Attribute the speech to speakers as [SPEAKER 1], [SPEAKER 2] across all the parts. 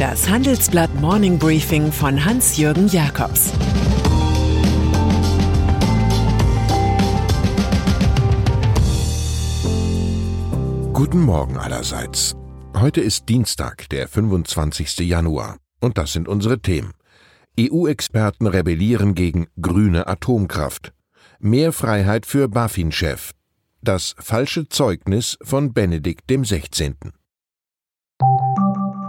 [SPEAKER 1] Das Handelsblatt Morning Briefing von Hans-Jürgen Jakobs
[SPEAKER 2] Guten Morgen allerseits. Heute ist Dienstag, der 25. Januar. Und das sind unsere Themen. EU-Experten rebellieren gegen grüne Atomkraft. Mehr Freiheit für BaFin-Chef. Das falsche Zeugnis von Benedikt XVI.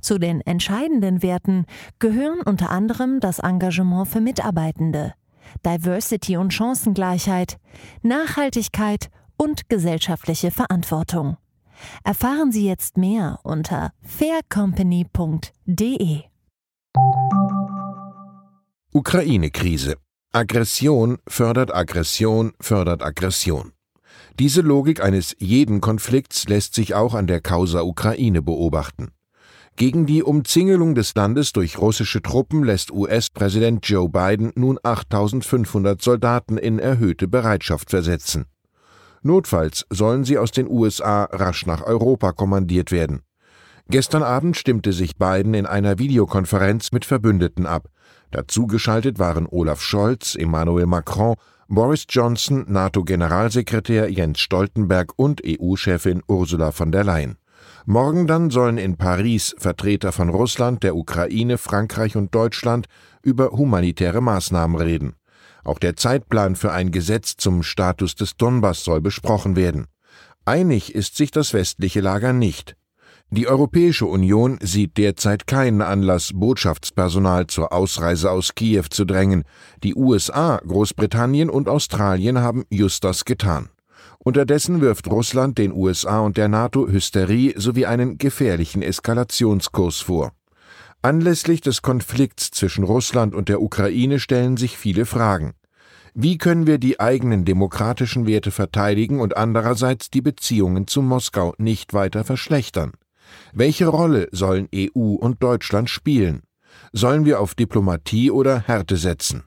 [SPEAKER 3] Zu den entscheidenden Werten gehören unter anderem das Engagement für Mitarbeitende, Diversity und Chancengleichheit, Nachhaltigkeit und gesellschaftliche Verantwortung. Erfahren Sie jetzt mehr unter faircompany.de.
[SPEAKER 2] Ukraine-Krise. Aggression fördert Aggression fördert Aggression. Diese Logik eines jeden Konflikts lässt sich auch an der Causa Ukraine beobachten. Gegen die Umzingelung des Landes durch russische Truppen lässt US-Präsident Joe Biden nun 8500 Soldaten in erhöhte Bereitschaft versetzen. Notfalls sollen sie aus den USA rasch nach Europa kommandiert werden. Gestern Abend stimmte sich Biden in einer Videokonferenz mit Verbündeten ab. Dazu geschaltet waren Olaf Scholz, Emmanuel Macron, Boris Johnson, NATO-Generalsekretär Jens Stoltenberg und EU-Chefin Ursula von der Leyen. Morgen dann sollen in Paris Vertreter von Russland, der Ukraine, Frankreich und Deutschland über humanitäre Maßnahmen reden. Auch der Zeitplan für ein Gesetz zum Status des Donbass soll besprochen werden. Einig ist sich das westliche Lager nicht. Die Europäische Union sieht derzeit keinen Anlass, Botschaftspersonal zur Ausreise aus Kiew zu drängen. Die USA, Großbritannien und Australien haben just das getan. Unterdessen wirft Russland den USA und der NATO Hysterie sowie einen gefährlichen Eskalationskurs vor. Anlässlich des Konflikts zwischen Russland und der Ukraine stellen sich viele Fragen. Wie können wir die eigenen demokratischen Werte verteidigen und andererseits die Beziehungen zu Moskau nicht weiter verschlechtern? Welche Rolle sollen EU und Deutschland spielen? Sollen wir auf Diplomatie oder Härte setzen?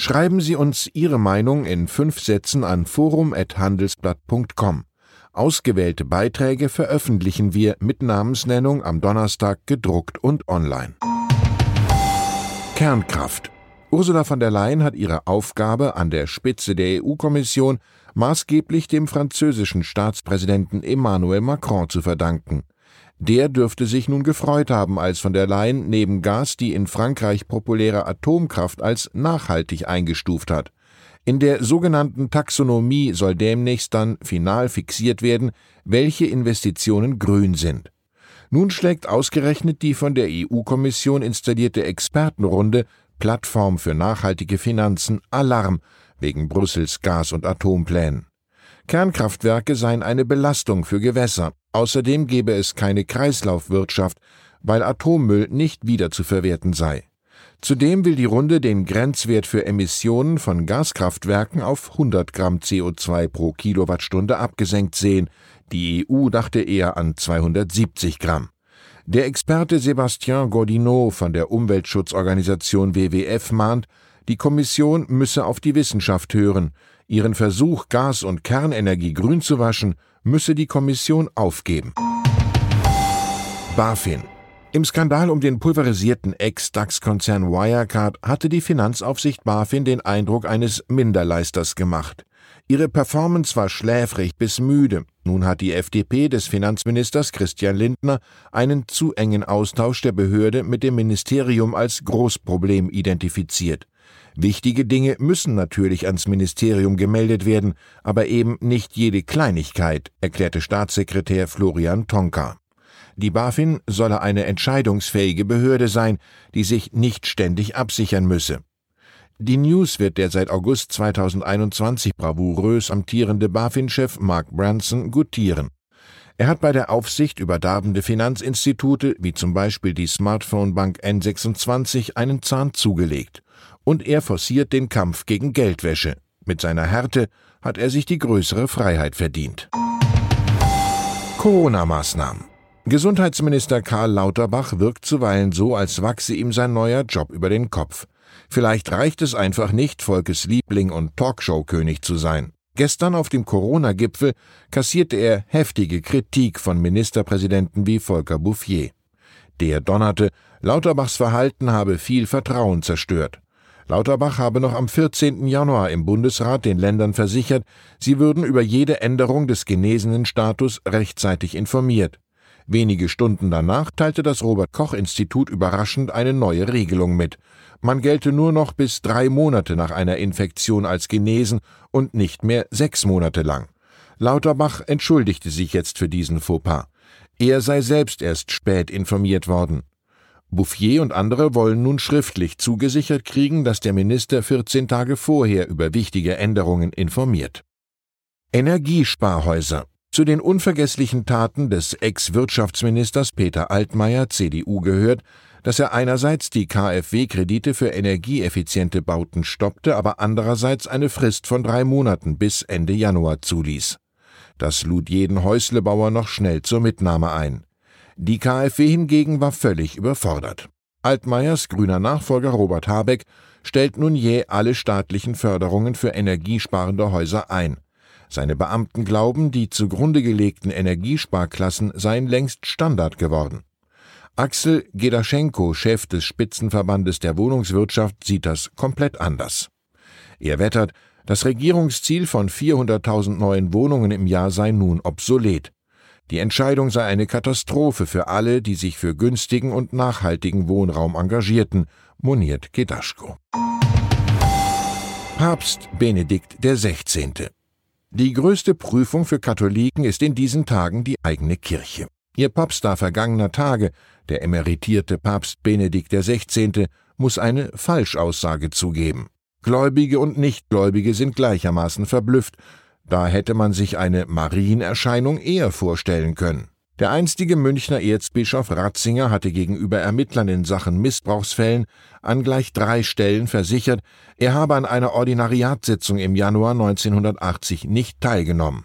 [SPEAKER 2] Schreiben Sie uns Ihre Meinung in fünf Sätzen an forum.handelsblatt.com. Ausgewählte Beiträge veröffentlichen wir mit Namensnennung am Donnerstag gedruckt und online. Kernkraft. Ursula von der Leyen hat ihre Aufgabe an der Spitze der EU-Kommission maßgeblich dem französischen Staatspräsidenten Emmanuel Macron zu verdanken. Der dürfte sich nun gefreut haben, als von der Leyen neben Gas die in Frankreich populäre Atomkraft als nachhaltig eingestuft hat. In der sogenannten Taxonomie soll demnächst dann final fixiert werden, welche Investitionen grün sind. Nun schlägt ausgerechnet die von der EU-Kommission installierte Expertenrunde Plattform für nachhaltige Finanzen Alarm wegen Brüssels Gas- und Atomplänen. Kernkraftwerke seien eine Belastung für Gewässer. Außerdem gebe es keine Kreislaufwirtschaft, weil Atommüll nicht wiederzuverwerten sei. Zudem will die Runde den Grenzwert für Emissionen von Gaskraftwerken auf 100 Gramm CO2 pro Kilowattstunde abgesenkt sehen. Die EU dachte eher an 270 Gramm. Der Experte Sébastien Gordinot von der Umweltschutzorganisation WWF mahnt, die Kommission müsse auf die Wissenschaft hören. Ihren Versuch, Gas- und Kernenergie grün zu waschen, müsse die Kommission aufgeben. BaFin. Im Skandal um den pulverisierten Ex-DAX-Konzern Wirecard hatte die Finanzaufsicht BaFin den Eindruck eines Minderleisters gemacht. Ihre Performance war schläfrig bis müde. Nun hat die FDP des Finanzministers Christian Lindner einen zu engen Austausch der Behörde mit dem Ministerium als Großproblem identifiziert. Wichtige Dinge müssen natürlich ans Ministerium gemeldet werden, aber eben nicht jede Kleinigkeit, erklärte Staatssekretär Florian Tonka. Die BaFin solle eine entscheidungsfähige Behörde sein, die sich nicht ständig absichern müsse. Die News wird der seit August 2021 bravourös amtierende BaFin-Chef Mark Branson gutieren. Er hat bei der Aufsicht über darbende Finanzinstitute, wie zum Beispiel die Smartphone-Bank N26, einen Zahn zugelegt. Und er forciert den Kampf gegen Geldwäsche. Mit seiner Härte hat er sich die größere Freiheit verdient. Corona-Maßnahmen. Gesundheitsminister Karl Lauterbach wirkt zuweilen so, als wachse ihm sein neuer Job über den Kopf. Vielleicht reicht es einfach nicht, Volkes Liebling und Talkshow-König zu sein. Gestern auf dem Corona-Gipfel kassierte er heftige Kritik von Ministerpräsidenten wie Volker Bouffier. Der donnerte, Lauterbachs Verhalten habe viel Vertrauen zerstört. Lauterbach habe noch am 14. Januar im Bundesrat den Ländern versichert, sie würden über jede Änderung des genesenen Status rechtzeitig informiert. Wenige Stunden danach teilte das Robert Koch Institut überraschend eine neue Regelung mit. Man gelte nur noch bis drei Monate nach einer Infektion als genesen und nicht mehr sechs Monate lang. Lauterbach entschuldigte sich jetzt für diesen Fauxpas. Er sei selbst erst spät informiert worden. Bouffier und andere wollen nun schriftlich zugesichert kriegen, dass der Minister 14 Tage vorher über wichtige Änderungen informiert. Energiesparhäuser zu den unvergesslichen Taten des Ex-Wirtschaftsministers Peter Altmaier, CDU, gehört, dass er einerseits die KfW-Kredite für energieeffiziente Bauten stoppte, aber andererseits eine Frist von drei Monaten bis Ende Januar zuließ. Das lud jeden Häuslebauer noch schnell zur Mitnahme ein. Die KfW hingegen war völlig überfordert. Altmaiers grüner Nachfolger Robert Habeck stellt nun jäh alle staatlichen Förderungen für energiesparende Häuser ein. Seine Beamten glauben, die zugrunde gelegten Energiesparklassen seien längst Standard geworden. Axel Gedaschenko, Chef des Spitzenverbandes der Wohnungswirtschaft, sieht das komplett anders. Er wettert, das Regierungsziel von 400.000 neuen Wohnungen im Jahr sei nun obsolet. Die Entscheidung sei eine Katastrophe für alle, die sich für günstigen und nachhaltigen Wohnraum engagierten, moniert Gedaschko. Papst Benedikt XVI. Die größte Prüfung für Katholiken ist in diesen Tagen die eigene Kirche. Ihr Popstar vergangener Tage, der emeritierte Papst Benedikt XVI., muss eine Falschaussage zugeben. Gläubige und Nichtgläubige sind gleichermaßen verblüfft, da hätte man sich eine Marienerscheinung eher vorstellen können. Der einstige Münchner Erzbischof Ratzinger hatte gegenüber Ermittlern in Sachen Missbrauchsfällen an gleich drei Stellen versichert, er habe an einer Ordinariatssitzung im Januar 1980 nicht teilgenommen.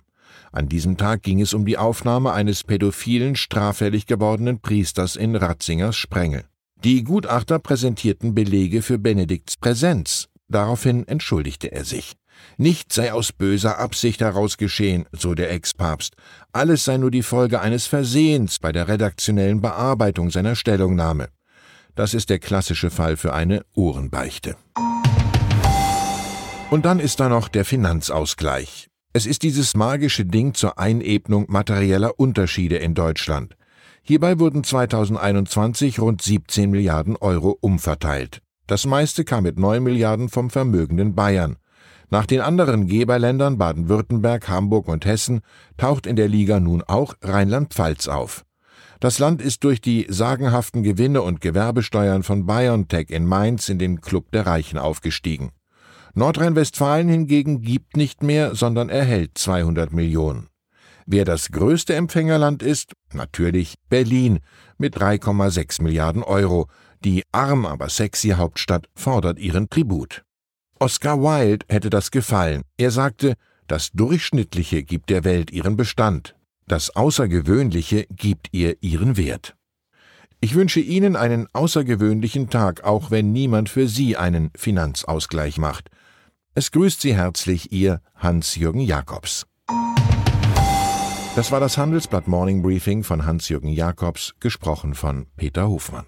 [SPEAKER 2] An diesem Tag ging es um die Aufnahme eines pädophilen, straffällig gewordenen Priesters in Ratzingers Sprengel. Die Gutachter präsentierten Belege für Benedikts Präsenz. Daraufhin entschuldigte er sich. Nichts sei aus böser Absicht heraus geschehen, so der Ex-Papst. Alles sei nur die Folge eines Versehens bei der redaktionellen Bearbeitung seiner Stellungnahme. Das ist der klassische Fall für eine Ohrenbeichte. Und dann ist da noch der Finanzausgleich. Es ist dieses magische Ding zur Einebnung materieller Unterschiede in Deutschland. Hierbei wurden 2021 rund 17 Milliarden Euro umverteilt. Das meiste kam mit 9 Milliarden vom vermögenden Bayern. Nach den anderen Geberländern Baden-Württemberg, Hamburg und Hessen taucht in der Liga nun auch Rheinland-Pfalz auf. Das Land ist durch die sagenhaften Gewinne und Gewerbesteuern von BioNTech in Mainz in den Club der Reichen aufgestiegen. Nordrhein-Westfalen hingegen gibt nicht mehr, sondern erhält 200 Millionen. Wer das größte Empfängerland ist, natürlich Berlin mit 3,6 Milliarden Euro. Die arm aber sexy Hauptstadt fordert ihren Tribut. Oscar Wilde hätte das gefallen. Er sagte, das Durchschnittliche gibt der Welt ihren Bestand, das Außergewöhnliche gibt ihr ihren Wert. Ich wünsche Ihnen einen außergewöhnlichen Tag, auch wenn niemand für Sie einen Finanzausgleich macht. Es grüßt Sie herzlich Ihr Hans-Jürgen Jakobs. Das war das Handelsblatt Morning Briefing von Hans-Jürgen Jakobs, gesprochen von Peter Hofmann.